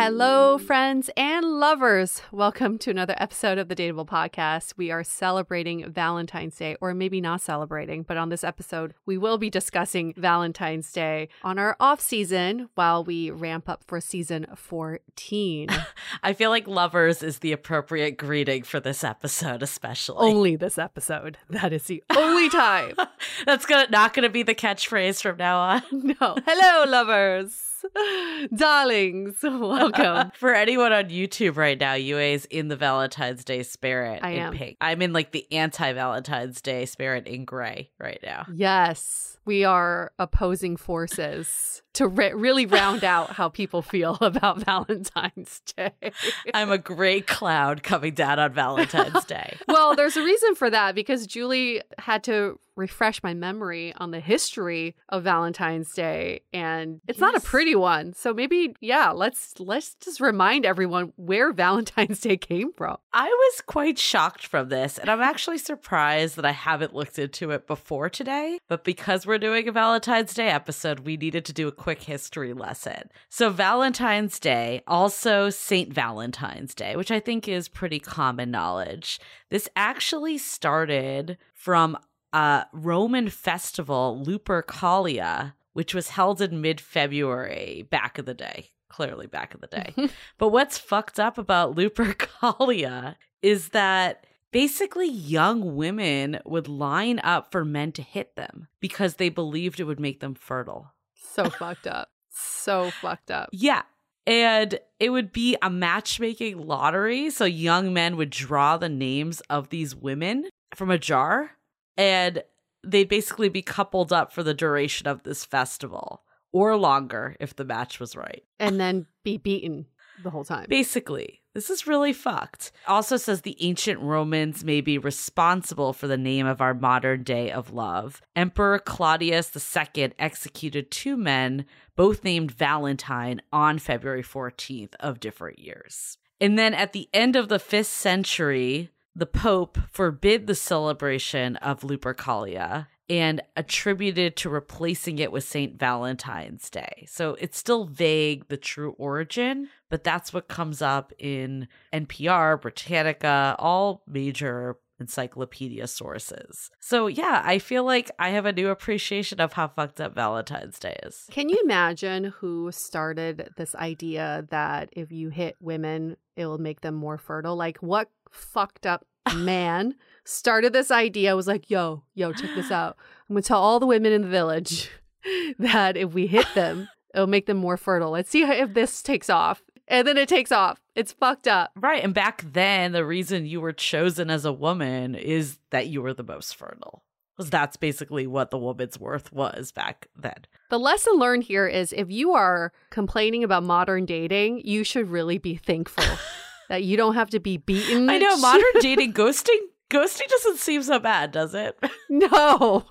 Hello, friends and lovers. Welcome to another episode of the Dateable Podcast. We are celebrating Valentine's Day, or maybe not celebrating, but on this episode, we will be discussing Valentine's Day on our off season while we ramp up for season 14. I feel like lovers is the appropriate greeting for this episode, especially. Only this episode. That is the only time. That's gonna not gonna be the catchphrase from now on. No. Hello, lovers. Darlings, welcome. For anyone on YouTube right now, Yue's in the Valentine's Day spirit I in am. pink. I'm in like the anti Valentine's Day spirit in gray right now. Yes, we are opposing forces to re- really round out how people feel about Valentine's Day. I'm a gray cloud coming down on Valentine's Day. well, there's a reason for that because Julie had to refresh my memory on the history of Valentine's Day and it's not a pretty one. So maybe yeah, let's let's just remind everyone where Valentine's Day came from. I was quite shocked from this, and I'm actually surprised that I haven't looked into it before today. But because we're doing a Valentine's Day episode, we needed to do a quick history lesson. So, Valentine's Day, also St. Valentine's Day, which I think is pretty common knowledge, this actually started from a Roman festival, Lupercalia, which was held in mid February back in the day. Clearly, back in the day. But what's fucked up about Lupercalia is that basically young women would line up for men to hit them because they believed it would make them fertile. So fucked up. So fucked up. Yeah. And it would be a matchmaking lottery. So young men would draw the names of these women from a jar and they'd basically be coupled up for the duration of this festival. or longer if the match was right. And then be beaten the whole time. Basically, this is really fucked. Also says the ancient Romans may be responsible for the name of our modern day of love. Emperor Claudius II executed two men, both named Valentine, on February 14th of different years. And then at the end of the 5th century, the Pope forbid the celebration of Lupercalia and attributed to replacing it with St. Valentine's Day. So it's still vague, the true origin, but that's what comes up in NPR, Britannica, all major encyclopedia sources. So yeah, I feel like I have a new appreciation of how fucked up Valentine's Day is. Can you imagine who started this idea that if you hit women, it will make them more fertile? Like what fucked up man started this idea was like, yo, yo, check this out. I'm gonna tell all the women in the village that if we hit them, it'll make them more fertile. Let's see if this takes off. And then it takes off. It's fucked up. Right. And back then, the reason you were chosen as a woman is that you were the most fertile. Because that's basically what the woman's worth was back then. The lesson learned here is if you are complaining about modern dating, you should really be thankful that you don't have to be beaten. I know modern dating ghosting ghosting doesn't seem so bad, does it? No.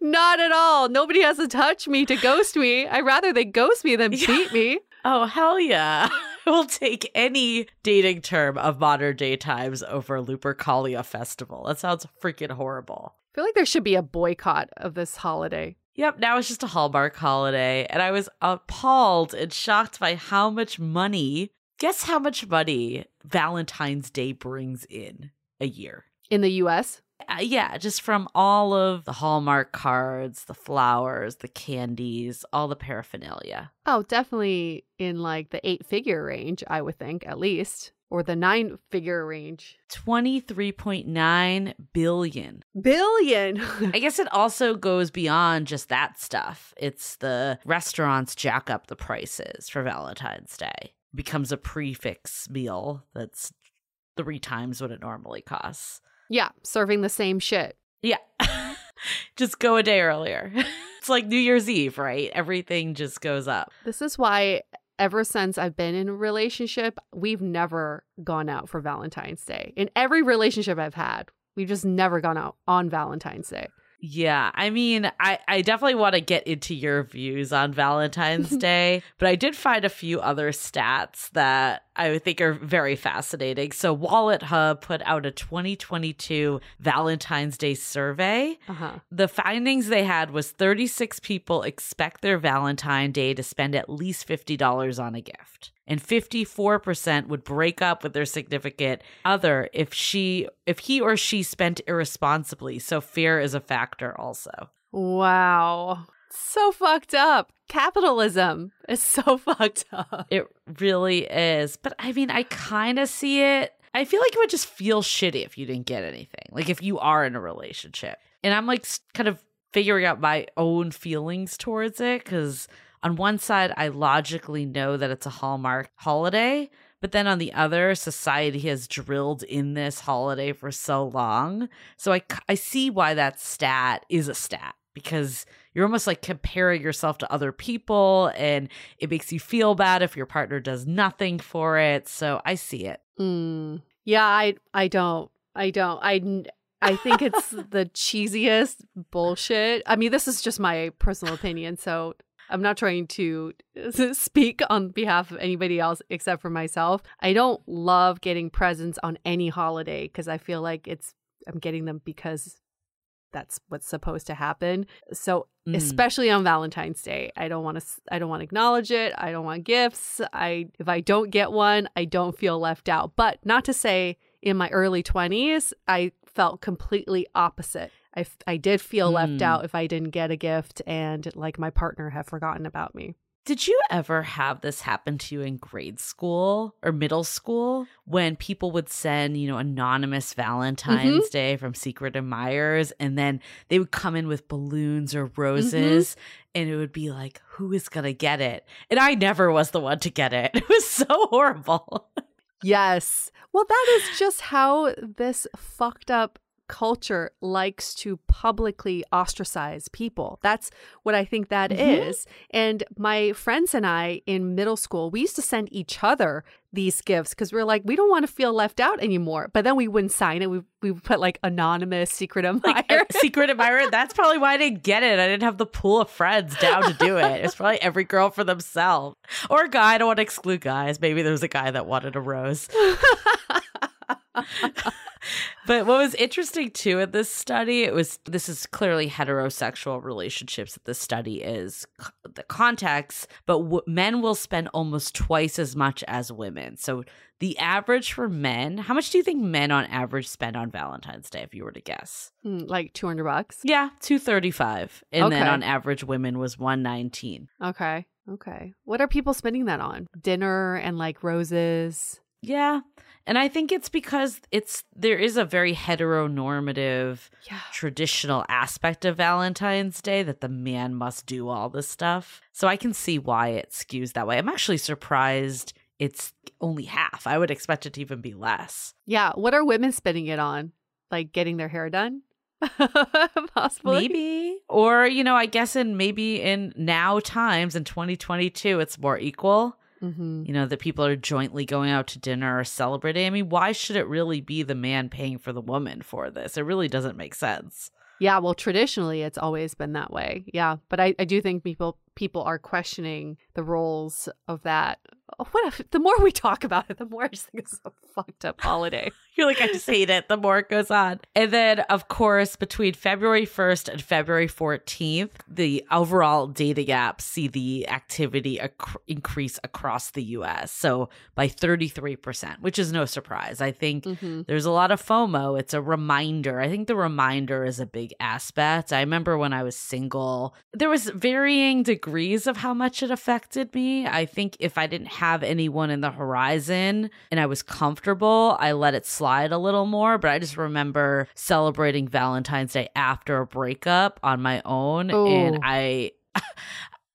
Not at all. Nobody has to touch me to ghost me. I'd rather they ghost me than Yeah. beat me. Oh hell yeah. I will take any dating term of modern day times over Lupercalia Festival. That sounds freaking horrible. I feel like there should be a boycott of this holiday. Yep, now it's just a Hallmark holiday, and I was appalled and shocked by how much money. Guess how much money Valentine's Day brings in a year? In the US, Uh, yeah, just from all of the Hallmark cards, the flowers, the candies, all the paraphernalia. oh, definitely in like the eight figure range, I would think, at least, or the nine figure range. 23.9 billion. Billion. I guess it also goes beyond just that stuff. It's the restaurants jack up the prices for Valentine's Day. Becomes a prix fixe meal that's three times what it normally costs. yeah, serving the same shit. Yeah. just go a day earlier. it's like New Year's Eve, right? Everything just goes up. This is why ever since I've been in a relationship, we've never gone out for Valentine's Day. In every relationship I've had, we've just never gone out on Valentine's Day. Yeah, I mean, I, I definitely want to get into your views on Valentine's Day, but I did find a few other stats that I think are very fascinating. So, WalletHub put out a 2022 Valentine's Day survey. Uh-huh. The findings they had was 36 people expect their Valentine Day to spend at least $50 on a gift. And 54% would break up with their significant other if she if he or she spent irresponsibly. So fear is a factor also. Wow. So fucked up. Capitalism is so fucked up. It really is. But I mean, I kind of see it. I feel like it would just feel shitty if you didn't get anything. Like if you are in a relationship. And I'm like kind of figuring out my own feelings towards it cuz on one side I logically know that it's a Hallmark holiday, but then on the other society has drilled in this holiday for so long. So I, I see why that stat is a stat because you're almost like comparing yourself to other people and it makes you feel bad if your partner does nothing for it. So I see it. Mm. Yeah, I I don't. I don't. I I think it's the cheesiest bullshit. I mean, this is just my personal opinion, so I'm not trying to speak on behalf of anybody else except for myself. I don't love getting presents on any holiday because I feel like it's I'm getting them because that's what's supposed to happen. So Mm. especially on Valentine's Day, I don't want to I don't want to acknowledge it. I don't want gifts. I if I don't get one, I don't feel left out. But not to say in my early 20s, I felt completely opposite. I, f- I did feel left Mm. out if I didn't get a gift and like my partner had forgotten about me. Did you ever have this happen to you in grade school or middle school when people would send, you know, anonymous Valentine's Day from Secret Admirers and then they would come in with balloons or roses and it would be like, who is going to get it? And I never was the one to get it. It was so horrible. Yes. Well, that is just how this fucked up culture likes to publicly ostracize people. That's what I think that Mhm. is. And my friends and I in middle school, we used to send each other these gifts because we are like, we don't want to feel left out anymore. But then we wouldn't sign it. We we put like anonymous secret admirer. Like secret admirer. That's probably why I didn't get it. I didn't have the pool of friends down to do it. It's probably every girl for themselves. Or a guy. I don't want to exclude guys. Maybe there was a guy that wanted a rose. but what was interesting too in this study, it was this is clearly heterosexual relationships that the study is the context, but w- men will spend almost twice as much as women. So the average for men, how much do you think men on average spend on Valentine's Day if you were to guess? Hmm, like 200 bucks. Yeah, 235. And then on average women was 119. Okay. Okay. What are people spending that on? Dinner and like roses. Yeah. And I think it's because it's there is a very heteronormative Yeah. traditional aspect of Valentine's Day that the man must do all this stuff. So I can see why it skews that way. I'm actually surprised it's only half. I would expect it to even be less. Yeah. What are women spending it on? Like getting their hair done? Possibly. Maybe. Or, you know, I guess in maybe in now times in 2022 it's more equal. Mm-hmm. You know, that people are jointly going out to dinner or celebrating. I mean, why should it really be the man paying for the woman for this? It really doesn't make sense. Yeah, well, traditionally it's always been that way. Yeah, but I, I do think people people are questioning the roles of that. Oh, What if, the more we talk about it, the more I just think it's a fucked up holiday. You're like, I just hate it the more it goes on. And then, of course, between February 1st and February 14th, the overall dating apps see the activity ac- increase across the US. So by 33%, which is no surprise. I think Mm-hmm. there's a lot of FOMO. It's a reminder. I think the reminder is a big aspect. I remember when I was single, there was varying degrees of how much it affected me. I think if I didn't have anyone in the horizon and I was comfortable, I let it slide a little more. But I just remember celebrating Valentine's Day after a breakup on my own. And I.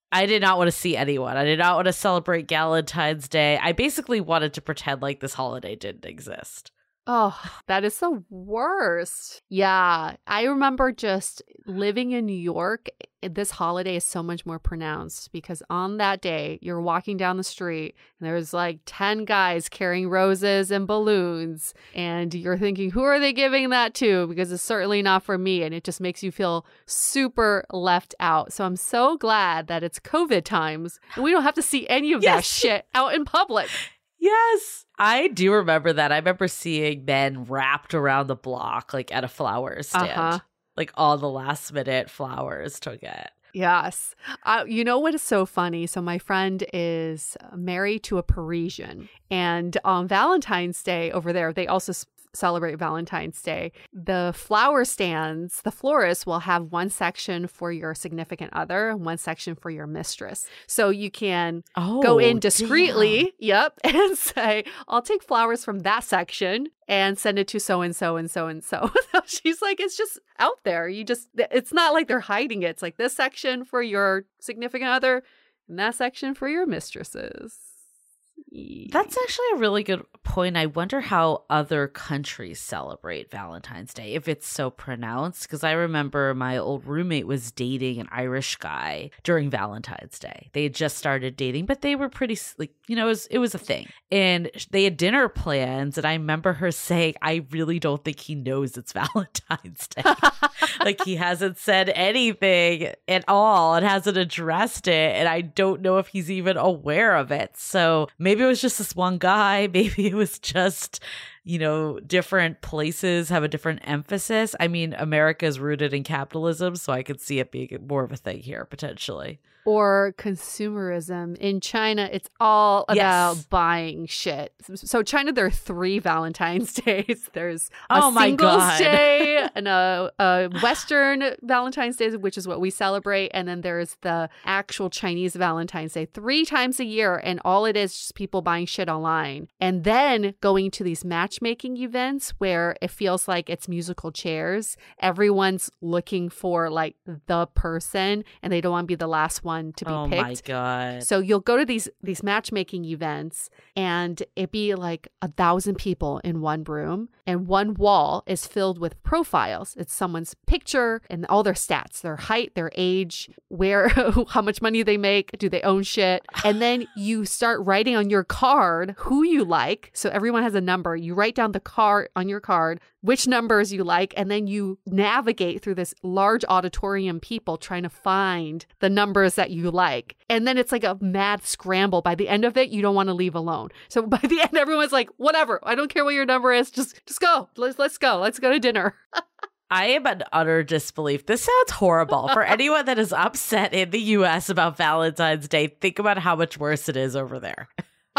I did not want to see anyone. I did not want to celebrate Valentine's Day. I basically wanted to pretend like this holiday didn't exist. Oh, that is the worst. Yeah, I remember just living in New York. eh, This holiday is so much more pronounced because on that day, you're walking down the street and there's like 10 guys carrying roses and balloons. And you're thinking, who are they giving that to? Because it's certainly not for me. And it just makes you feel super left out. So I'm so glad that it's COVID times and we don't have to see any of that shit out in public. Yes. I do remember that. I remember seeing men wrapped around the block, like at a flower stand. Uh-huh. Like all the last minute flowers to get. Yes. Uh, you know what is so funny? So, my friend is married to a Parisian, and on Valentine's Day over there, they also celebrate Valentine's Day. The flower stands, the florist will have one section for your significant other and one section for your mistress. So, you can Oh, go in oh, discreetly, yep, and say, I'll take flowers from that section and send it to so and so and so and so. She's like, it's just out there. You just, it's not like they're hiding it. It's like this section for your significant other and that section for your mistresses. That's actually a really good point. I wonder how other countries celebrate Valentine's Day if it's so pronounced. Because I remember my old roommate was dating an Irish guy during Valentine's Day. They had just started dating, but they were pretty like you know it was it was a thing, and they had dinner plans. And I remember her saying, "I really don't think he knows it's Valentine's Day. like he hasn't said anything at all and hasn't addressed it, and I don't know if he's even aware of it." So maybe it was just this one guy. Maybe it was just, you know, different places have a different emphasis. I mean, America is rooted in capitalism, so I could see it being more of a thing here potentially. or consumerism. In China, it's all about Yes. buying shit. So China, there are three Valentine's days. There's a Oh my Singles God. Day and a, a Western Valentine's Day, which is what we celebrate, and then there's the actual Chinese Valentine's Day. Three times a year, and all it is just people buying shit online, and then going to these matchmaking events where it feels like it's musical chairs. Everyone's looking for like the person and they don't want to be the last one to be oh picked. Oh my god. So you'll go to these these matchmaking events and it be like a thousand people in one room and one wall is filled with profiles. It's someone's picture and all their stats, their height, their age, where how much money they make, do they own shit. And then you start writing on your card who you like. So everyone has a number. You write down the card on your card, which numbers you like, and then you navigate through this large auditorium people trying to find the numbers that you like. And then it's like a mad scramble. By the end of it, you don't want to leave alone. So by the end, everyone's like, whatever. I don't care what your number is. Just just go. Let's let's go. Let's go to dinner. I am in utter disbelief. This sounds horrible. For anyone that is upset in the US about Valentine's Day, think about how much worse it is over there.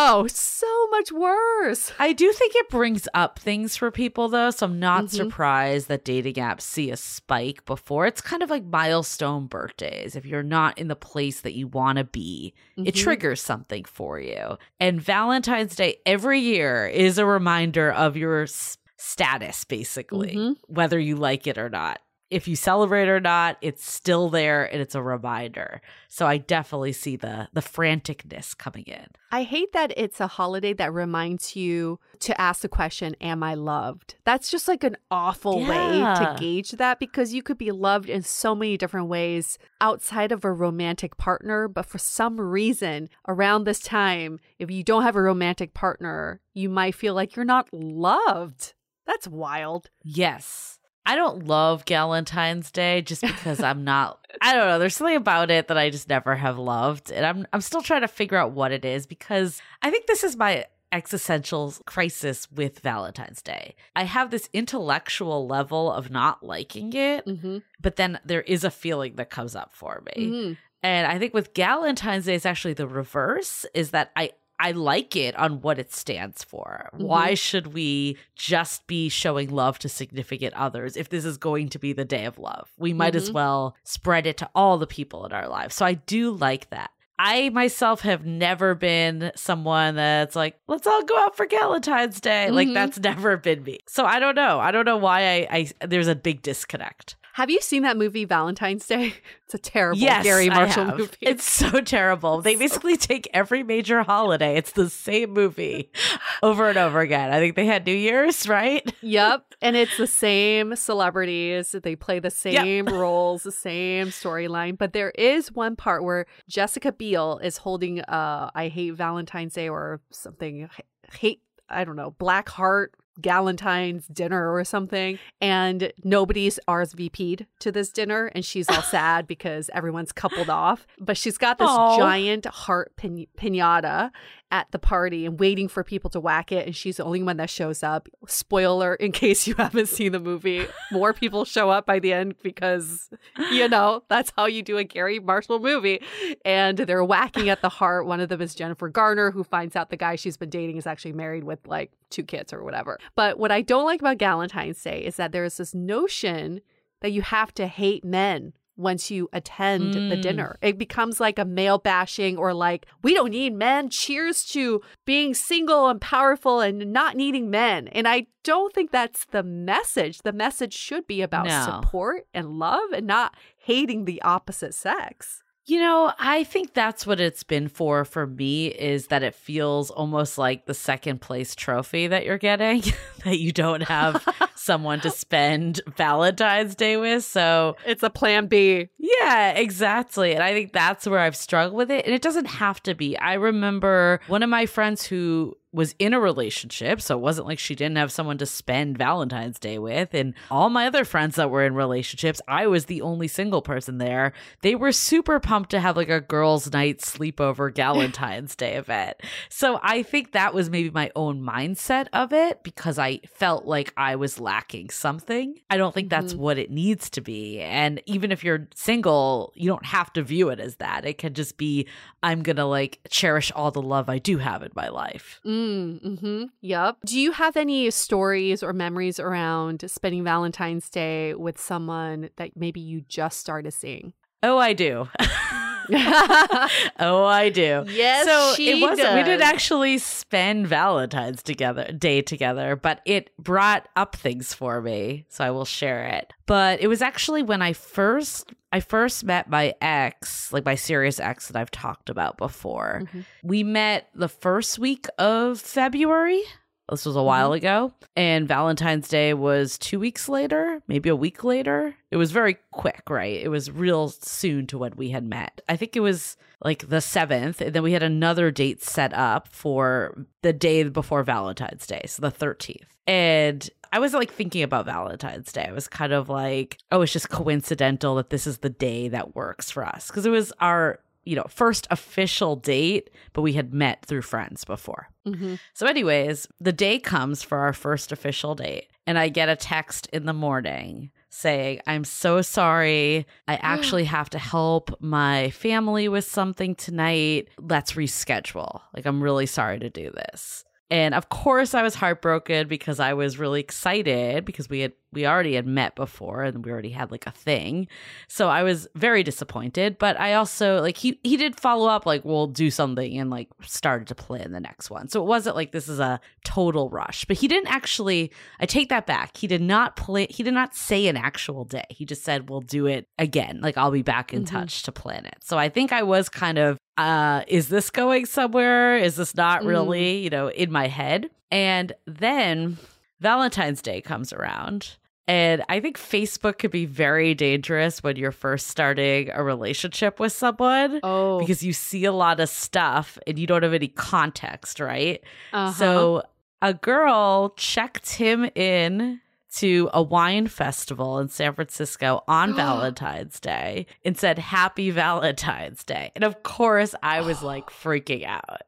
Oh, so much worse. I do think it brings up things for people though, so I'm not Mhm. surprised that dating apps see a spike before. It's kind of like milestone birthdays. If you're not in the place that you want to be, it Mhm. triggers something for you. And Valentine's Day every year is a reminder of your s- status basically, Mhm. whether you like it or not. If you celebrate or not, it's still there and it's a reminder. So I definitely see the the franticness coming in. I hate that it's a holiday that reminds you to ask the question, Am I loved? That's just like an awful way to gauge that because you could be loved in so many different ways outside of a romantic partner. But for some reason, around this time, if you don't have a romantic partner, you might feel like you're not loved. That's wild. Yes. I don't love Valentine's Day just because I'm not I don't know, there's something about it that I just never have loved. And I'm I'm still trying to figure out what it is because I think this is my existential crisis with Valentine's Day. I have this intellectual level of not liking it, Mm-hmm. but then there is a feeling that comes up for me. And I think with Valentine's Day, it's actually the reverse is that I I like it on what it stands for. Why should we just be showing love to significant others if this is going to be the day of love? We might as Mhm. well spread it to all the people in our lives. So I do like that. I myself have never been someone that's like, let's all go out for Galentine's Day. Like Mhm. that's never been me. So I don't know. I don't know why I, I there's a big disconnect. Have you seen that movie Valentine's Day? It's a terrible Yes, Gary I Marshall have. movie. It's so terrible. They basically take every major holiday. It's the same movie over and over again. I think they had New Year's, right? Yep. And it's the same celebrities. They play the same roles, the same storyline. But there is one part where Jessica Biel is holding uh I hate Valentine's Day or something hate I don't know, Black Heart Galentine's dinner or something. And nobody's RSVP'd to this dinner. And she's all sad because everyone's coupled off. But she's got this Aw. giant heart pin- pinata at the party and waiting for people to whack it. And she's the only one that shows up. Spoiler in case you haven't seen the movie, more people show up by the end because, you know, that's how you do a Gary Marshall movie. And they're whacking at the heart. One of them is Jennifer Garner, who finds out the guy she's been dating is actually married with like two kids or whatever. But what I don't like about Galentine's Day is that there's this notion that you have to hate men once you attend the Mm. dinner. It becomes like a male bashing or like, we don't need men. Cheers to being single and powerful and not needing men. And I don't think that's the message. The message should be about No. support and love and not hating the opposite sex. You know, I think that's what it's been for for me is that it feels almost like the second place trophy that you're getting that you don't have someone to spend Valentine's Day with. So, It's a plan B. Yeah, exactly. And I think that's where I've struggled with it. And it doesn't have to be. I remember one of my friends who was in a relationship. So it wasn't like she didn't have someone to spend Valentine's Day with. And all my other friends that were in relationships, I was the only single person there. They were super pumped to have like a girls' night sleepover Valentine's Day event. So I think that was maybe my own mindset of it because I felt like I was lacking something. I don't think that's Mhm. what it needs to be. And even if you're single, you don't have to view it as that. It can just be, I'm going to like cherish all the love I do have in my life. Mm, mm-hmm. Yep. Do you have any stories or memories around spending Valentine's Day with someone that maybe you just started seeing? Oh, I do. oh, I do. Yes, so she it wasn't. We didn't actually spend Valentine's together day together, but it brought up things for me, so I will share it. But it was actually when I first I first met my ex, like my serious ex that I've talked about before. Mhm. We met the first week of February. This was a while mm-hmm. ago. And Valentine's Day was two weeks later, maybe a week later. It was very quick, right? It was real soon to when we had met. I think it was like the 7th. And then we had another date set up for the day before Valentine's Day, so the 13th. And I was like thinking about Valentine's Day. I was kind of like, oh, it's just coincidental that this is the day that works for us. Because it was our you know, first official date, but we had met through friends before. Mhm. So, anyways, the day comes for our first official date, and I get a text in the morning saying, I'm so sorry. I actually have to help my family with something tonight. Let's reschedule. Like, I'm really sorry to do this. And of course, I was heartbroken because I was really excited because we had we already had met before and we already had like a thing. So I was very disappointed, but I also like he he did follow up like we'll do something and like started to plan the next one. So it wasn't like this is a total rush. But he didn't actually I take that back. He did not play he did not say an actual day. He just said we'll do it again. Like I'll be back in Mhm. touch to plan it. So I think I was kind of uh is this going somewhere? Is this not Mm. really, you know, in my head? And then Valentine's Day comes around. And I think Facebook could be very dangerous when you're first starting a relationship with someone Oh, because you see a lot of stuff and you don't have any context, right? uh-huh. So a girl checked him in to a wine festival in San Francisco on Valentine's Day and said happy Valentine's Day. And of course, I was like freaking out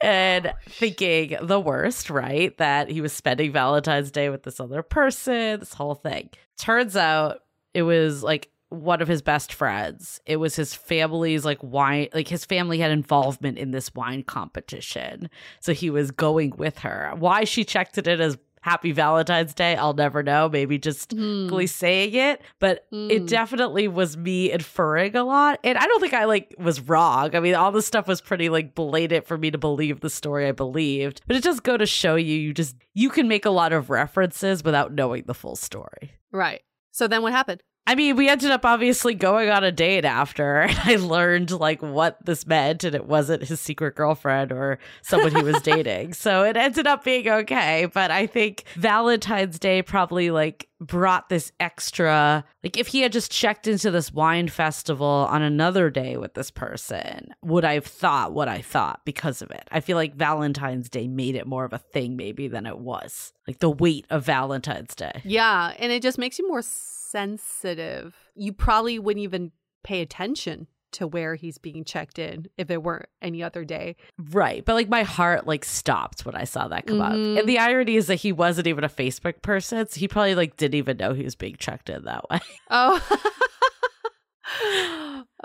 and oh, thinking the worst, right? That he was spending Valentine's Day with this other person, this whole thing. Turns out it was like one of his best friends. It was his family's like wine, like his family had involvement in this wine competition. So he was going with her. Why she checked it in as Happy Valentine's Day, I'll never know. Maybe just Hmm. really saying it, but it Mm. definitely was me inferring a lot. And I don't think I like was wrong. I mean, all this stuff was pretty like blatant for me to believe the story I believed. But it does go to show you you just you can make a lot of references without knowing the full story. right. So then what happened? I mean, we ended up obviously going on a date after, and I learned like what this meant, and it wasn't his secret girlfriend or someone he was dating. So it ended up being okay. But I think Valentine's Day probably like brought this extra, like if he had just checked into this wine festival on another day with this person, would I have thought what I thought because of it? I feel like Valentine's Day made it more of a thing maybe than it was. Like the weight of Valentine's Day. Yeah, and it just makes you more sensitive. You probably wouldn't even pay attention to where he's being checked in if it weren't any other day. Right. But like my heart like stopped when I saw that come up. Mhm. And the irony is that he wasn't even a Facebook person. So he probably like didn't even know he was being checked in that way. Oh.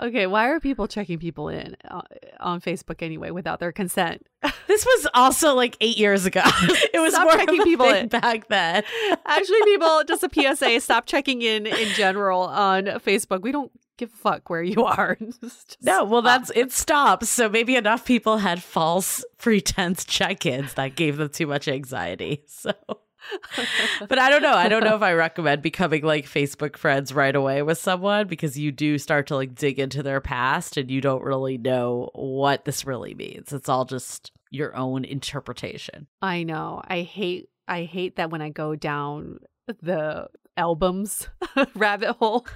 okay, why are people checking people in uh, on Facebook anyway without their consent? This was also like eight years ago. it was Stop more checking people in. back then. Actually, people, just a PSA, stop checking in in general on Facebook. We don't give a fuck where you are. No, well, that's it stops. So maybe enough people had false pretense check ins that gave them too much anxiety. So, but I don't know. I don't know if I recommend becoming like Facebook friends right away with someone because you do start to like dig into their past and you don't really know what this really means. It's all just your own interpretation. I know. I hate I hate that when I go down the albums rabbit hole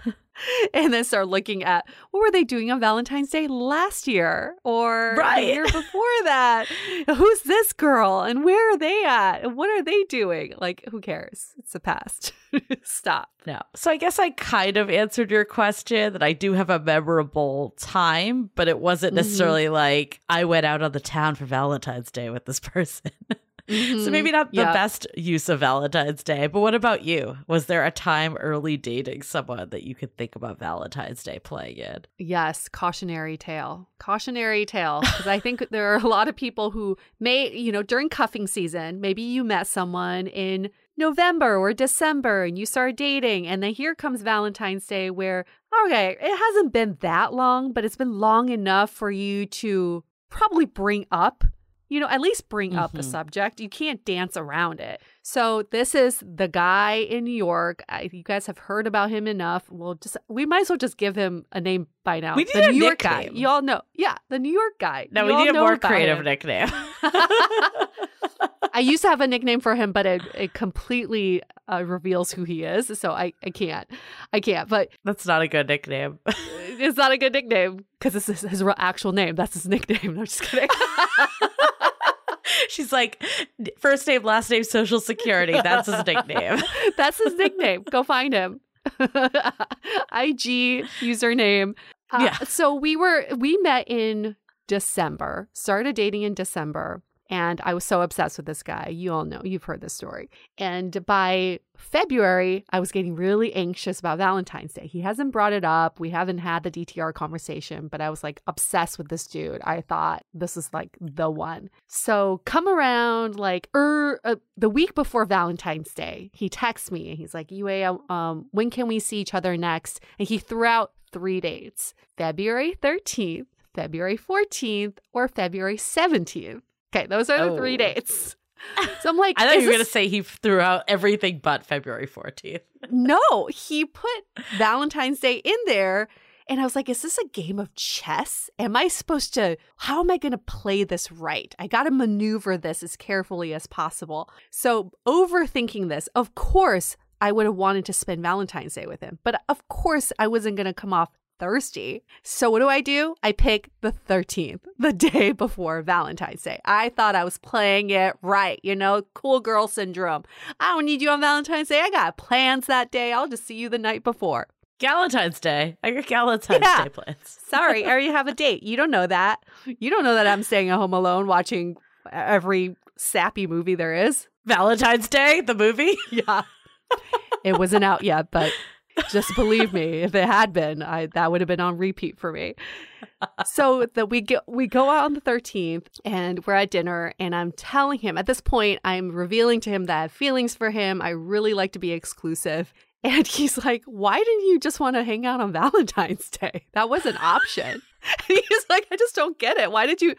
and then start looking at what were they doing on Valentine's Day last year or the Right. year before that? Who's this girl and where are they at? And what are they doing? Like who cares? It's the past. Stop. No. So I guess I kind of answered your question that I do have a memorable time, but it wasn't Mhm. necessarily like I went out on the town for Valentine's Day with this person. Mm-hmm. So maybe not the Yeah. best use of Valentine's Day, but what about you? Was there a time early dating someone that you could think about Valentine's Day playing in? Yes, cautionary tale. Cautionary tale. Because I think there are a lot of people who may, you know, during cuffing season, maybe you met someone in November or December and you start dating, and then here comes Valentine's Day, where, okay, it hasn't been that long, but it's been long enough for you to probably bring up you know, at least bring mm-hmm. up the mm-hmm. subject. You can't dance around it. So this is the guy in New York. I, you guys have heard about him enough. We'll just we might as well just give him a name by now. We need the New York nickname. guy. You all know, yeah, the New York guy. No, you we need a more creative him. nickname. I used to have a nickname for him, but it, it completely uh, reveals who he is. So I, I can't. I can't. But that's not a good nickname. it's not a good nickname because it's his, his actual name. That's his nickname. No, I'm just kidding. She's like, first name, last name, social security. That's his nickname. That's his nickname. Go find him. IG username. Uh, yeah. So we were we met in December. Started dating in December. And I was so obsessed with this guy. You all know, you've heard this story. And by February, I was getting really anxious about Valentine's Day. He hasn't brought it up. We haven't had the DTR conversation, but I was like obsessed with this dude. I thought this is like the one. So come around like er, uh, the week before Valentine's Day, he texts me and he's like, Yue, um, when can we see each other next? And he threw out three dates February 13th, February 14th, or February 17th. Okay, those are the oh. three dates. So I'm like, I thought you were this... going to say he threw out everything but February 14th. no, he put Valentine's Day in there. And I was like, is this a game of chess? Am I supposed to, how am I going to play this right? I got to maneuver this as carefully as possible. So, overthinking this, of course, I would have wanted to spend Valentine's Day with him. But of course, I wasn't going to come off thirsty. So what do I do? I pick the 13th, the day before Valentine's Day. I thought I was playing it right, you know, cool girl syndrome. I don't need you on Valentine's Day. I got plans that day. I'll just see you the night before. Valentine's Day. I got Valentine's yeah. Day plans. Sorry, I already have a date. You don't know that. You don't know that I'm staying at home alone watching every sappy movie there is. Valentine's Day, the movie? Yeah. it wasn't out yet, but just believe me, if it had been, I that would have been on repeat for me. So that we go we go out on the 13th and we're at dinner and I'm telling him at this point I'm revealing to him that I have feelings for him. I really like to be exclusive. And he's like, Why didn't you just want to hang out on Valentine's Day? That was an option. And he's like, I just don't get it. Why did you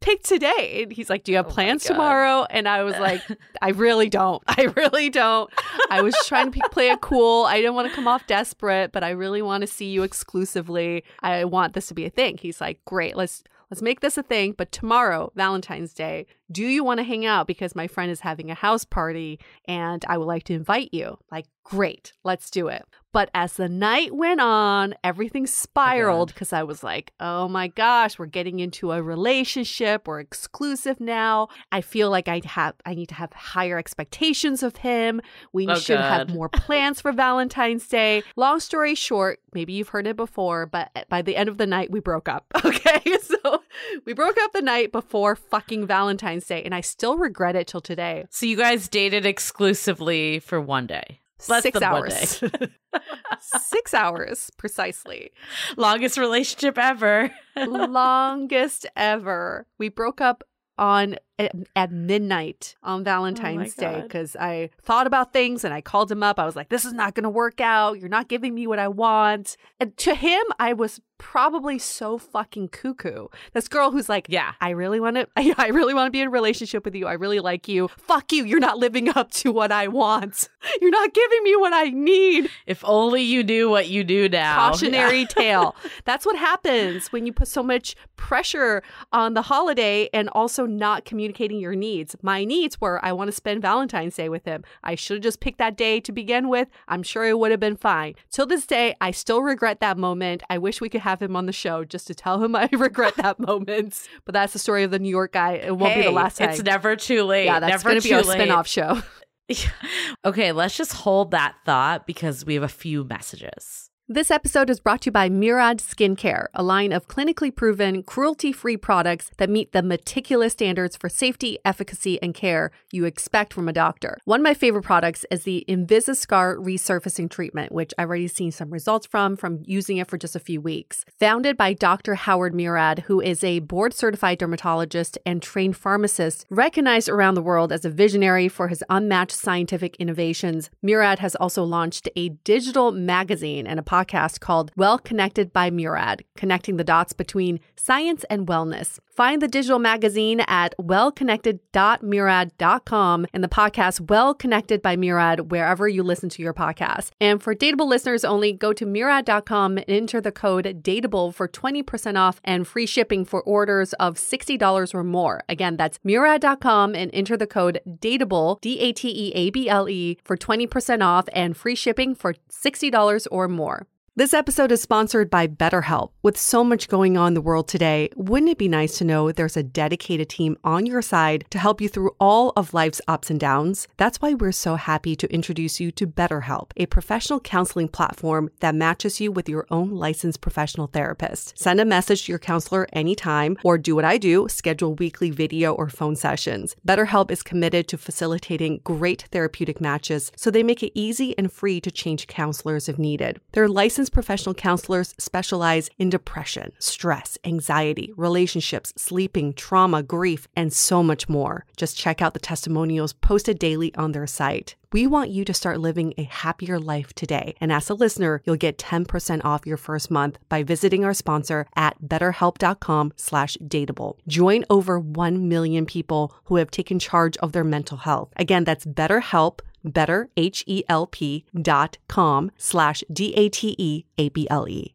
pick today? And he's like, Do you have oh plans tomorrow? And I was like, I really don't. I really don't. I was trying to play it cool. I didn't want to come off desperate, but I really want to see you exclusively. I want this to be a thing. He's like, Great, let's let's make this a thing. But tomorrow, Valentine's Day, do you want to hang out? Because my friend is having a house party and I would like to invite you. Like, great, let's do it. But as the night went on, everything spiraled because I was like, oh my gosh, we're getting into a relationship. We're exclusive now. I feel like I have I need to have higher expectations of him. We oh should God. have more plans for Valentine's Day. Long story short, maybe you've heard it before, but eh, by the end of the night, we broke up. Okay. So we broke up the night before fucking Valentine's Day, and I still regret it till today. So you guys dated exclusively for one day. Less Six hours. Six hours, precisely. Longest relationship ever. Longest ever. We broke up on at, at midnight on oh Valentine's oh Day because I thought about things and I called him up. I was like, "This is not going to work out. You're not giving me what I want." And to him, I was probably so fucking cuckoo. This girl who's like, yeah, I really want to, I, I really want to be in a relationship with you. I really like you. Fuck you. You're not living up to what I want. You're not giving me what I need. If only you knew what you do now. Cautionary yeah. tale. That's what happens when you put so much pressure on the holiday and also not communicating your needs. My needs were I want to spend Valentine's Day with him. I should have just picked that day to begin with. I'm sure it would have been fine. Till this day, I still regret that moment. I wish we could have have him on the show just to tell him I regret that moment. But that's the story of the New York guy. It won't hey, be the last time. It's never too late. Yeah, that's going to be our spinoff show. okay, let's just hold that thought because we have a few messages. This episode is brought to you by Murad Skincare, a line of clinically proven, cruelty free products that meet the meticulous standards for safety, efficacy, and care you expect from a doctor. One of my favorite products is the Invisiscar Resurfacing Treatment, which I've already seen some results from from using it for just a few weeks. Founded by Dr. Howard Murad, who is a board certified dermatologist and trained pharmacist, recognized around the world as a visionary for his unmatched scientific innovations, Murad has also launched a digital magazine and a podcast called Well Connected by Murad, connecting the dots between science and wellness. Find the digital magazine at wellconnected.murad.com and the podcast Well Connected by Murad wherever you listen to your podcast. And for Dateable listeners only, go to murad.com and enter the code DATEABLE for 20% off and free shipping for orders of $60 or more. Again, that's murad.com and enter the code DATEABLE, D A T E A B L E, for 20% off and free shipping for $60 or more. This episode is sponsored by BetterHelp. With so much going on in the world today, wouldn't it be nice to know there's a dedicated team on your side to help you through all of life's ups and downs? That's why we're so happy to introduce you to BetterHelp, a professional counseling platform that matches you with your own licensed professional therapist. Send a message to your counselor anytime or do what I do, schedule weekly video or phone sessions. BetterHelp is committed to facilitating great therapeutic matches, so they make it easy and free to change counselors if needed. Their licensed licensed professional counselors specialize in depression, stress, anxiety, relationships, sleeping, trauma, grief, and so much more. Just check out the testimonials posted daily on their site. We want you to start living a happier life today. And as a listener, you'll get 10% off your first month by visiting our sponsor at betterhelp.com slash dateable. Join over 1 million people who have taken charge of their mental health. Again, that's betterhelp, better, H-E-L-P dot com slash D-A-T-E-A-B-L-E.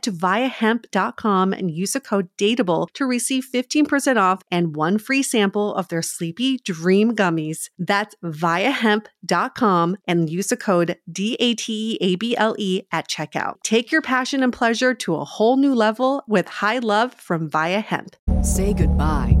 to viiahemp.com and use the code DATEABLE to receive 15% off and one free sample of their Sleepy Dream Gummies. That's viiahemp.com and use the code DATEABLE at checkout. Take your passion and pleasure to a whole new level with High Love from VIIA Hemp. Say goodbye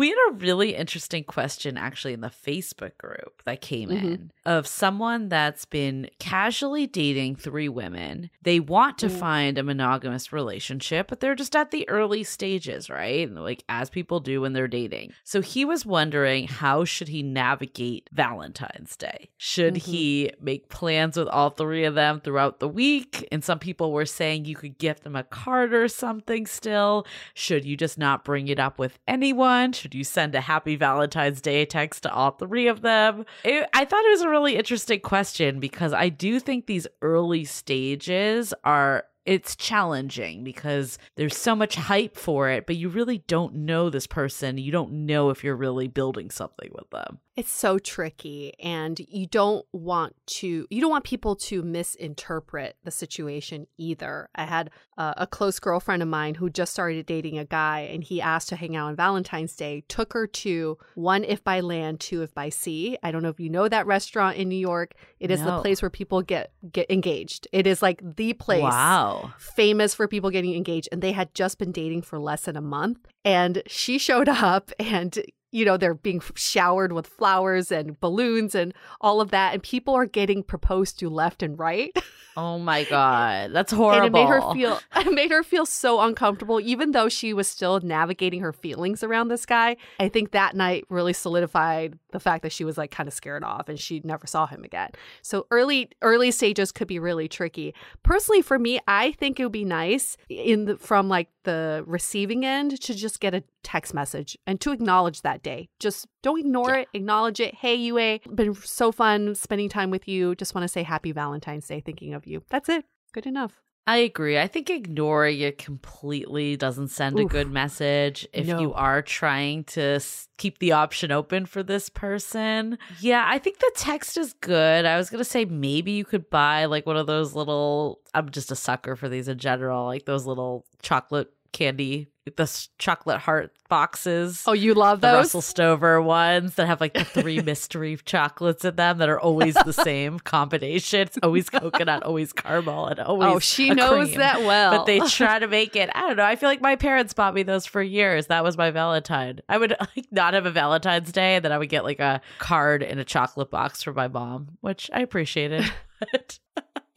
We had a really interesting question actually in the Facebook group that came mm-hmm. in of someone that's been casually dating three women. They want to mm. find a monogamous relationship, but they're just at the early stages, right? Like as people do when they're dating. So he was wondering how should he navigate Valentine's Day? Should mm-hmm. he make plans with all three of them throughout the week? And some people were saying you could gift them a card or something still. Should you just not bring it up with anyone? Should you send a happy Valentine's Day text to all three of them? It, I thought it was a really interesting question because I do think these early stages are it's challenging because there's so much hype for it, but you really don't know this person. You don't know if you're really building something with them. It's so tricky and you don't want to you don't want people to misinterpret the situation either. I had uh, a close girlfriend of mine who just started dating a guy and he asked to hang out on Valentine's Day, took her to one if by land, two if by sea. I don't know if you know that restaurant in New York. It is no. the place where people get get engaged. It is like the place. Wow famous for people getting engaged and they had just been dating for less than a month and she showed up and you know they're being showered with flowers and balloons and all of that and people are getting proposed to left and right Oh my god, that's horrible. and it made her feel it made her feel so uncomfortable even though she was still navigating her feelings around this guy i think that night really solidified the fact that she was like kind of scared off and she never saw him again. So early early stages could be really tricky. Personally for me i think it would be nice in the, from like the receiving end to just get a text message and to acknowledge that day. Just don't ignore it acknowledge it. Hey ua been so fun spending time with you. Just want to say happy valentine's day thinking of you. That's it. Good enough I agree. I think ignoring it completely doesn't send a good message if No. you are trying to keep the option open for this person. Yeah, I think the text is good. I was going to say maybe you could buy like one of those little I'm just a sucker for these in general, like those little chocolate candy, the chocolate heart boxes. oh you love the those Russell Stover ones that have like the three mystery chocolates in them that are always the same combination. It's always coconut, always caramel, and oh, always Oh, she knows cream. that well. But they try to make it. I don't know. I feel like my parents bought me those for years. That was my Valentine. I would like not have a Valentine's Day, and then I would get like a card in a chocolate box for my mom, which I appreciated.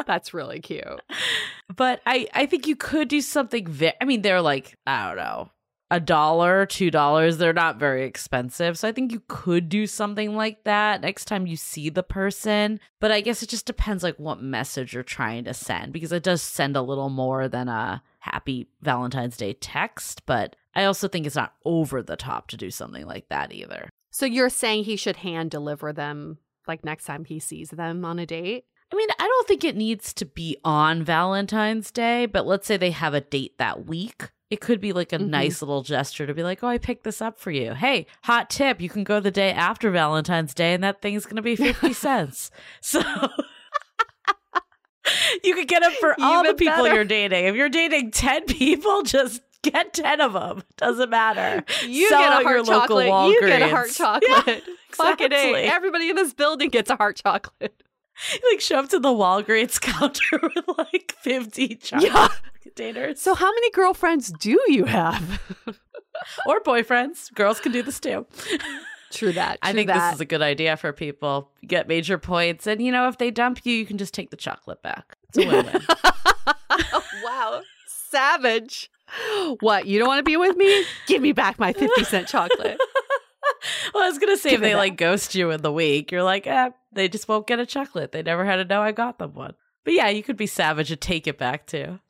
That's really cute. but I I think you could do something. Ve- I mean, they're like I don't know, a dollar, two dollars. They're not very expensive, so I think you could do something like that next time you see the person. But I guess it just depends like what message you're trying to send because it does send a little more than a happy Valentine's Day text. But I also think it's not over the top to do something like that either. So you're saying he should hand deliver them like next time he sees them on a date? I mean, I don't think it needs to be on Valentine's Day, but let's say they have a date that week. It could be like a Mhm. nice little gesture to be like, oh, I picked this up for you. Hey, hot tip, you can go the day after Valentine's Day and that thing's going to be 50 cents. So you could get them for all the people better. you're dating. If you're dating 10 people, just get 10 of them. Doesn't matter. You Sell get a heart local chocolate. You get a heart chocolate. Fucking exactly. A. Everybody in this building gets a heart chocolate. Like show up to the Walgreens counter with like 50 chocolate Yeah. containers. So how many girlfriends do you have? or boyfriends. Girls can do this too. True that. I think that. this is a good idea for people. You get major points, and you know if they dump you, you can just take the chocolate back. It's a win-win. wow. Savage. What? You don't want to be with me? Give me back my 50 cent chocolate. well, I was gonna say Give if they back. like ghost you in the week, you're like, eh, they just won't get a chocolate. They never had to know I got them one. But yeah, you could be savage and take it back too.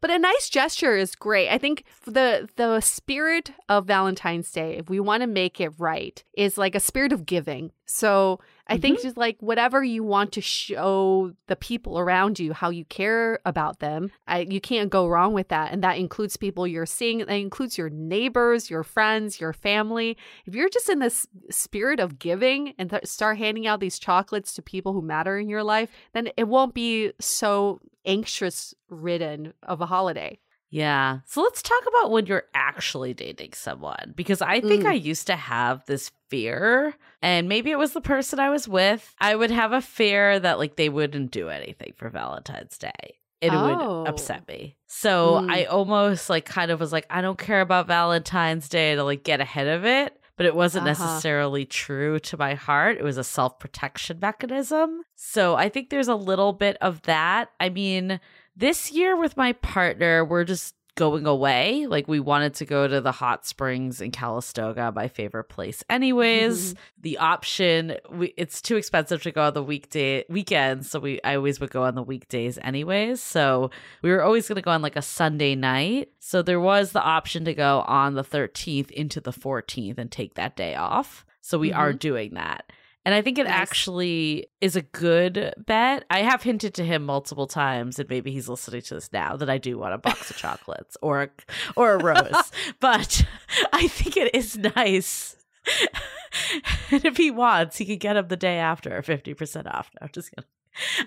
But a nice gesture is great. I think the the spirit of Valentine's Day, if we want to make it right, is like a spirit of giving. So I think mm-hmm. just like whatever you want to show the people around you how you care about them, I, you can't go wrong with that. And that includes people you're seeing. That includes your neighbors, your friends, your family. If you're just in this spirit of giving and th- start handing out these chocolates to people who matter in your life, then it won't be so anxious ridden of a holiday. Yeah. So let's talk about when you're actually dating someone because I think Mm. I used to have this fear and maybe it was the person I was with. I would have a fear that like they wouldn't do anything for Valentine's Day. It Oh. would upset me. So Mm. I almost like kind of was like I don't care about Valentine's Day to like get ahead of it. But it wasn't Uh-huh. necessarily true to my heart. It was a self protection mechanism. So I think there's a little bit of that. I mean, this year with my partner, we're just going away. Like we wanted to go to the hot springs in Calistoga, my favorite place. Anyways, mm-hmm. the option we, it's too expensive to go on the weekday weekends, so we I always would go on the weekdays anyways. So we were always going to go on like a Sunday night. So there was the option to go on the 13th into the 14th and take that day off. So we are mm-hmm. doing that. And I think it Nice. actually is a good bet. I have hinted to him multiple times, and maybe he's listening to this now, that I do want a box of chocolates or a, or a rose. but I think it is nice. and if he wants, he could get him the day after, fifty percent off. No, I'm just kidding.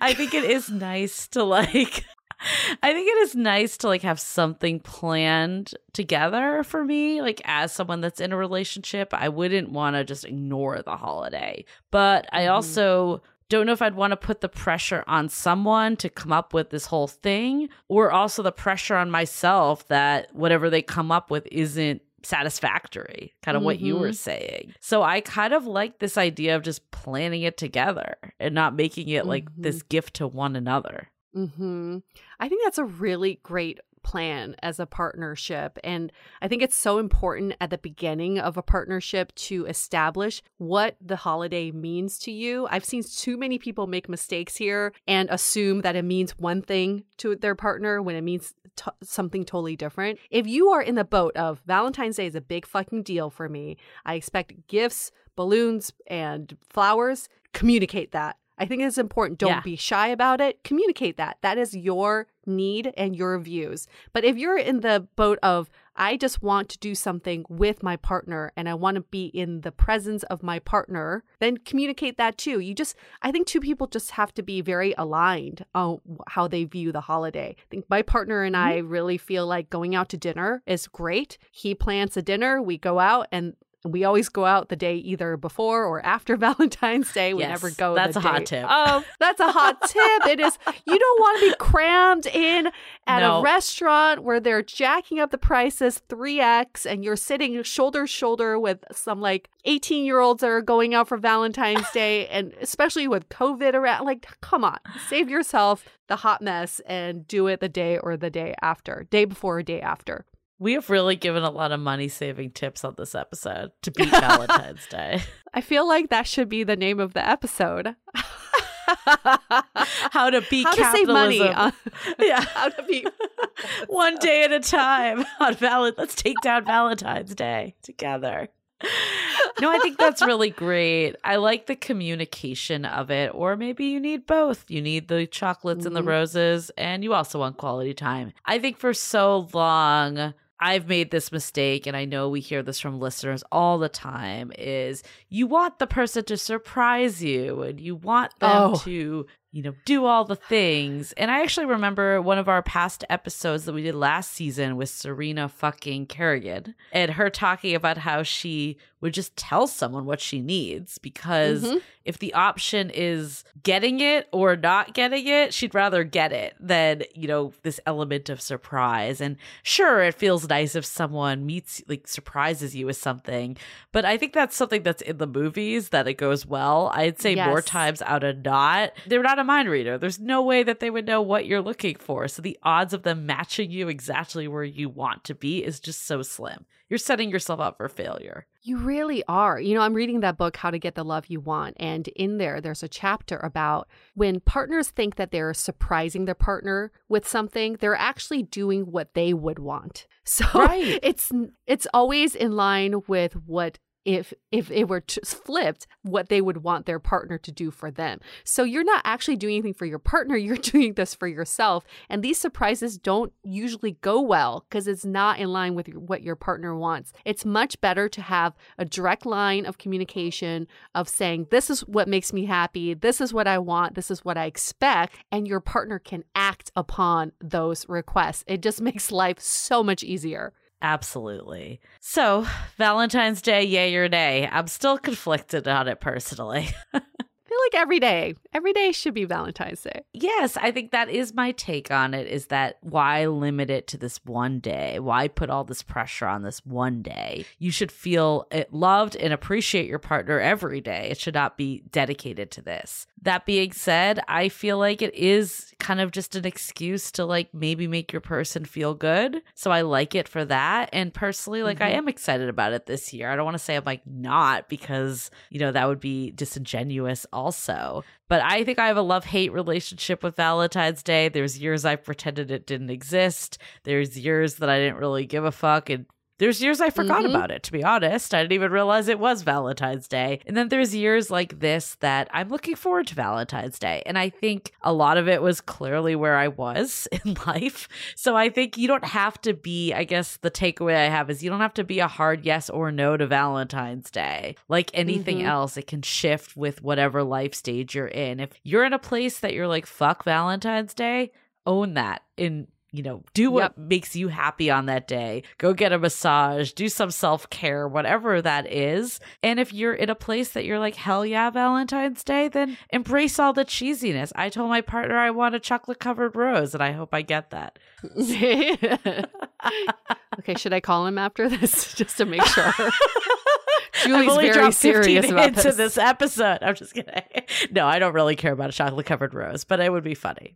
I think it is nice to like. I think it is nice to like have something planned together for me. Like as someone that's in a relationship, I wouldn't want to just ignore the holiday. But I Mhm. also don't know if I'd want to put the pressure on someone to come up with this whole thing or also the pressure on myself that whatever they come up with isn't satisfactory, kind of mm-hmm. what you were mm-hmm. saying. So I kind of like this idea of just planning it together and not making it like mm-hmm. this gift to one another. Mm-hmm. I think that's a really great plan as a partnership. And I think it's so important at the beginning of a partnership to establish what the holiday means to you. I've seen too many people make mistakes here and assume that it means one thing to their partner when it means t- something totally different. If you are in the boat of Valentine's Day is a big fucking deal for me, I expect gifts, balloons, and flowers, communicate that. I think it's important. Don't yeah. be shy about it. Communicate that. That is your need and your views. But if you're in the boat of, I just want to do something with my partner and I want to be in the presence of my partner, then communicate that too. You just, I think two people just have to be very aligned on how they view the holiday. I think my partner and mm-hmm. I really feel like going out to dinner is great. He plans a dinner, we go out, and we always go out the day either before or after Valentine's Day. We yes, never go. That's a hot tip. Oh, that's a hot tip. It is. You don't want to be crammed in at no. a restaurant where they're jacking up the prices three x, and you're sitting shoulder to shoulder with some like eighteen year olds that are going out for Valentine's Day, and especially with COVID around. Like, come on, save yourself the hot mess and do it the day or the day after, day before or day after. We have really given a lot of money saving tips on this episode to beat Valentine's Day. I feel like that should be the name of the episode. how to beat how capitalism. to save money. On- yeah, how to beat one day at a time on Val. Let's take down Valentine's Day together. No, I think that's really great. I like the communication of it, or maybe you need both. You need the chocolates mm-hmm. and the mm-hmm. roses, and you also want quality time. I think for so long, I've made this mistake and I know we hear this from listeners all the time is you want the person to surprise you and you want them oh. to you know, do all the things. And I actually remember one of our past episodes that we did last season with Serena fucking Kerrigan and her talking about how she would just tell someone what she needs because mm-hmm. if the option is getting it or not getting it, she'd rather get it than, you know, this element of surprise. And sure, it feels nice if someone meets, like, surprises you with something, but I think that's something that's in the movies that it goes well. I'd say yes. more times out of not, they're not a mind reader. There's no way that they would know what you're looking for. So the odds of them matching you exactly where you want to be is just so slim. You're setting yourself up for failure. You really are. You know, I'm reading that book, How to Get the Love You Want. And in there, there's a chapter about when partners think that they're surprising their partner with something, they're actually doing what they would want. So right. it's it's always in line with what if if it were flipped what they would want their partner to do for them. So you're not actually doing anything for your partner you're doing this for yourself. And these surprises don't usually go well because it's not in line with what your partner wants. It's much better to have a direct line of communication of saying this is what makes me happy. This is what i want. This is what i expect. And your partner can act upon those requests. It just makes life so much easier Absolutely. So, Valentine's Day, yay or nay? I'm still conflicted on it personally. feel like every day, every day should be Valentine's Day. Yes, I think that is my take on it is that why limit it to this one day? Why put all this pressure on this one day? You should feel loved and appreciate your partner every day. It should not be dedicated to this. That being said, I feel like it is kind of just an excuse to like maybe make your person feel good. So I like it for that. And personally, like mm-hmm. I am excited about it this year. I don't want to say I'm like not because, you know, that would be disingenuous also. But I think I have a love hate relationship with Valentine's Day. There's years I pretended it didn't exist. There's years that I didn't really give a fuck and there's years I forgot mm-hmm. about it, to be honest. I didn't even realize it was Valentine's Day. And then there's years like this that I'm looking forward to Valentine's Day. And I think a lot of it was clearly where I was in life. So I think you don't have to be, I guess the takeaway I have is you don't have to be a hard yes or no to Valentine's Day. Like anything mm-hmm. else, it can shift with whatever life stage you're in. If you're in a place that you're like, fuck Valentine's Day, own that in you know, do what Yep. makes you happy on that day. Go get a massage, do some self care, whatever that is. And if you're in a place that you're like, hell yeah, Valentine's Day, then embrace all the cheesiness. I told my partner I want a chocolate covered rose, and I hope I get that. okay, should I call him after this just to make sure? I've Julie's only very dropped 15 serious about into this. this episode. I'm just kidding. No, I don't really care about a chocolate covered rose, but it would be funny.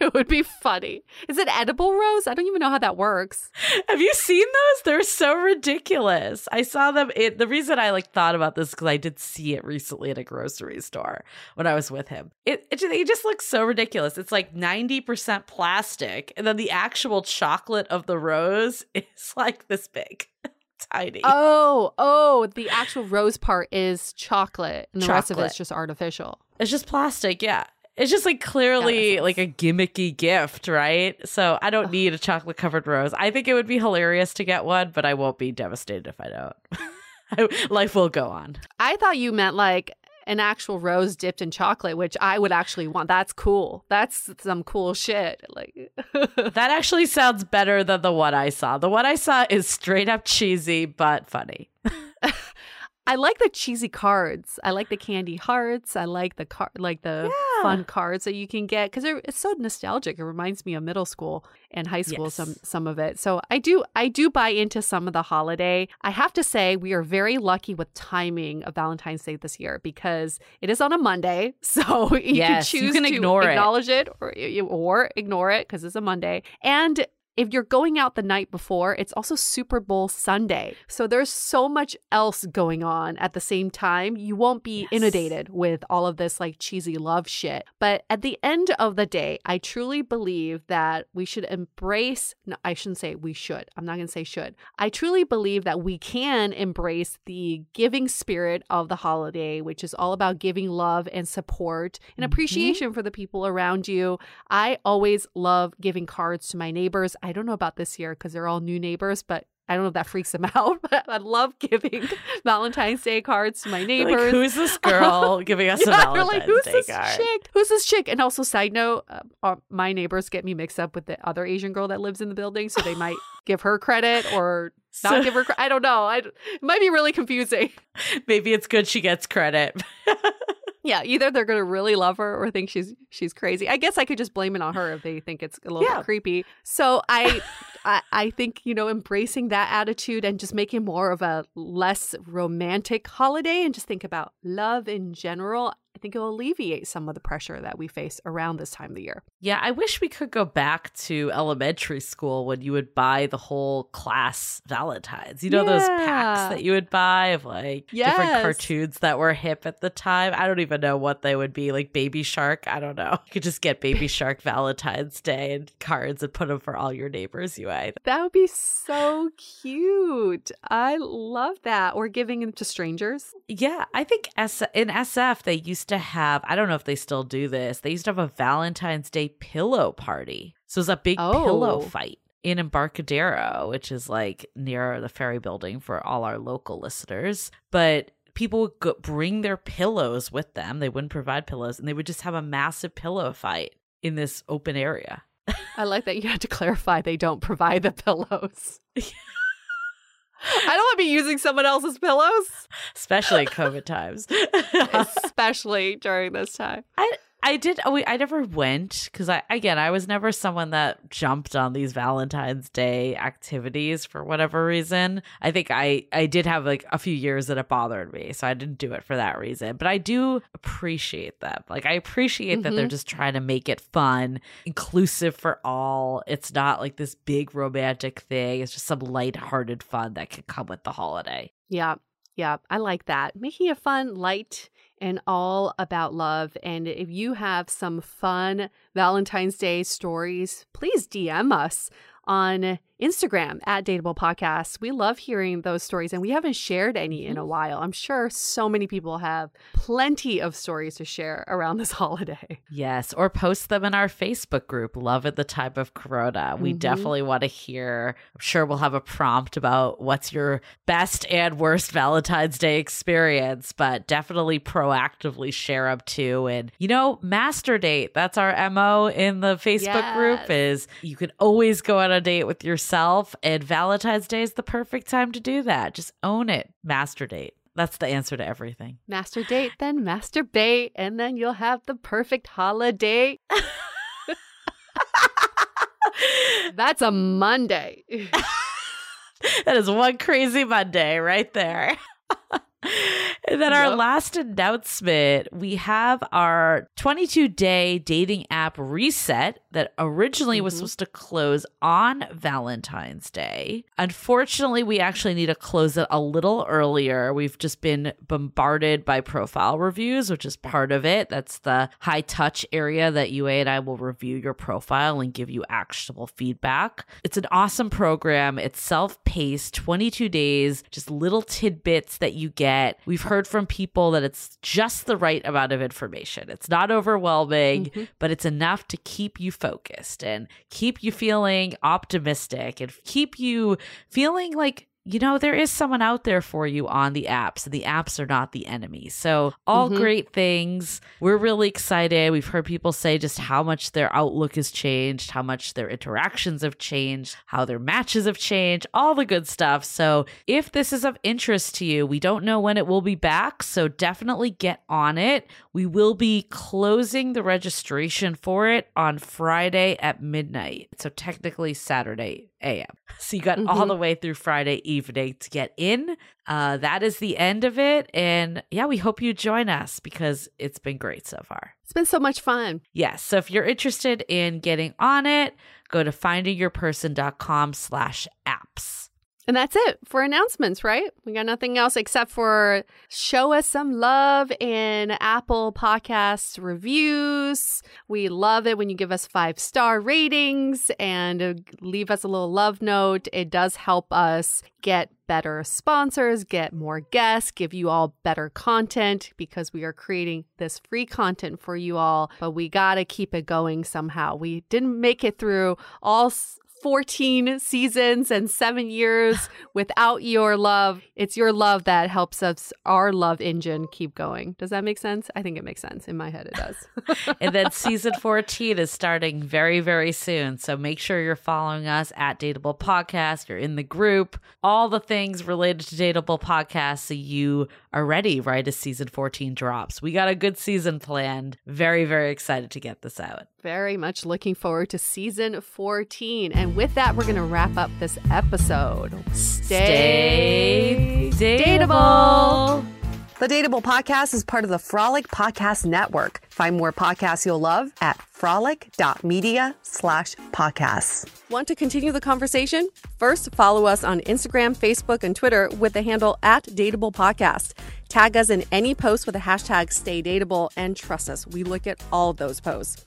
It would be funny. Is it edible rose? I don't even know how that works. Have you seen those? They're so ridiculous. I saw them. It, the reason I like thought about this because I did see it recently at a grocery store when I was with him. It it, it just looks so ridiculous. It's like ninety percent plastic, and then the actual chocolate of the rose is like this big, tiny. Oh, oh, the actual rose part is chocolate, and the rest of Chocolate. it's just artificial. It's just plastic, yeah. It's just like clearly like a gimmicky gift, right? So I don't need a chocolate covered rose. I think it would be hilarious to get one, but I won't be devastated if I don't. Life will go on. I thought you meant like an actual rose dipped in chocolate, which I would actually want. That's cool. That's some cool shit. Like, That actually sounds better than the one I saw. The one I saw is straight up cheesy but funny. I like the cheesy cards. I like the candy hearts. I like the car, like the Yeah. fun cards that you can get because it's so nostalgic. It reminds me of middle school and high school. Yes. Some some of it. So I do I do buy into some of the holiday. I have to say we are very lucky with timing of Valentine's Day this year because it is on a Monday. So you Yes, can you choose can to ignore it. acknowledge it or or ignore it because it's a Monday and. If you're going out the night before, it's also Super Bowl Sunday. So there's so much else going on at the same time. You won't be Yes. inundated with all of this like cheesy love shit. But at the end of the day, I truly believe that we should embrace, no, I shouldn't say we should. I'm not going to say should. I truly believe that we can embrace the giving spirit of the holiday, which is all about giving love and support and Mhm. appreciation for the people around you. I always love giving cards to my neighbors. I don't know about this year because they're all new neighbors, but I don't know if that freaks them out. But I love giving Valentine's Day cards to my neighbors. Like, who's this girl giving us a Yeah, they're Valentine's like, who's Day this card? chick? Who's this chick? And also, side note, uh, uh, my neighbors get me mixed up with the other Asian girl that lives in the building, so they might give her credit or not So- give her. Cre- I don't know. I, it might be really confusing. Maybe it's good she gets credit. Yeah, either they're gonna really love her or think she's she's crazy. I guess I could just blame it on her if they think it's a little Yeah. bit creepy. So I, I I think you know embracing that attitude and just making more of a less romantic holiday and just think about love in general. I think it will alleviate some of the pressure that we face around this time of the year. Yeah, I wish we could go back to elementary school when you would buy the whole class Valentines. You know those packs that you would buy of like different cartoons that were hip at the time. I don't even know what they would be, like Baby Shark. I don't know. You could just get Baby Shark Valentine's Day and cards and put them for all your neighbors. You I That would be so cute. I love that. Or giving them to strangers. Yeah, I think S- in SF they used to have, I don't know if they still do this, they used to have a Valentine's Day pillow party. So it was a big pillow Oh. fight in Embarcadero, which is like near the ferry building for all our local listeners. But people would go- bring their pillows with them. They wouldn't provide pillows, and they would just have a massive pillow fight in this open area. I like that you had to clarify they don't provide the pillows. I don't want to be using someone else's pillows, Especially COVID times. especially during this time. I I did. Oh, I never went because I again I was never someone that jumped on these Valentine's Day activities for whatever reason. I think I I did have like a few years that it bothered me, so I didn't do it for that reason. But I do appreciate them. Like I appreciate that they're mm-hmm. just trying to make it fun, inclusive for all. It's not like this big romantic thing. It's just some lighthearted fun that can come with the holiday. Yeah, yeah, I like that. Making it fun, light, and all about love. And if you have some fun Valentine's Day stories, please DM us on Instagram at Dateable Podcast. We love hearing those stories, and we haven't shared any in a Mm-hmm. while. I'm sure so many people have plenty of stories to share around this holiday. Yes, or post them in our Facebook group, Love at the Time of Corona. We Mhm. definitely want to hear. I'm sure we'll have a prompt about what's your best and worst Valentine's Day experience, but definitely proactively share up too. And, you know, master date, that's our MO in the Facebook group is you can always go on a date with yourself, and Valentine's Day is the perfect time to do that. Just own it. Master date. That's the answer to everything. Master date, then masturbate, and then you'll have the perfect holiday. That's a Monday. that is one crazy Monday right there. and then our last announcement we have our 22 day dating app reset that originally was Mhm. supposed to close on Valentine's Day. Unfortunately, we actually need to close it a little earlier. We've just been bombarded by profile reviews, which is part of it. That's the high touch area that Yue and I will review your profile and give you actionable feedback. It's an awesome program. It's self paced, 22 days, just little tidbits that you get. We've heard from people that it's just the right amount of information. It's not overwhelming, Mhm. but it's enough to keep you focused and keep you feeling optimistic and keep you feeling like you know, there is someone out there for you on the apps, and the apps are not the enemy. So, all Mhm. great things. We're really excited. We've heard people say just how much their outlook has changed, how much their interactions have changed, how their matches have changed, all the good stuff. So, if this is of interest to you, we don't know when it will be back. So, definitely get on it. We will be closing the registration for it on Friday at midnight. So, technically, Saturday AM. So, you got all Mhm. the way through Friday evening to get in. Uh, that is the end of it. And yeah, we hope you join us because it's been great so far. It's been so much fun. Yes. So if you're interested in getting on it, go to findingyourperson.com slash apps. And that's it for announcements, right? We got nothing else except for show us some love in Apple Podcasts reviews. We love it when you give us five star ratings and uh, leave us a little love note. It does help us get better sponsors, get more guests, give you all better content because we are creating this free content for you all. But we got to keep it going somehow. We didn't make it through all. S- 14 seasons and seven years without your love. It's your love that helps us, our love engine, keep going. Does that make sense? I think it makes sense. In my head, it does. And then season 14 is starting very, very soon. So make sure you're following us at Dateable Podcast. You're in the group, all the things related to Dateable Podcast so you are ready right as season 14 drops. We got a good season planned. Very, very excited to get this out. Very much looking forward to season 14. And with that, we're going to wrap up this episode. Stay Stay dateable. The Dateable Podcast is part of the Frolic Podcast Network. Find more podcasts you'll love at frolic.media slash podcasts. Want to continue the conversation? First, follow us on Instagram, Facebook, and Twitter with the handle at Dateable Podcast. Tag us in any post with the hashtag Stay Dateable, and trust us, we look at all those posts.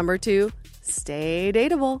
remember to stay dateable.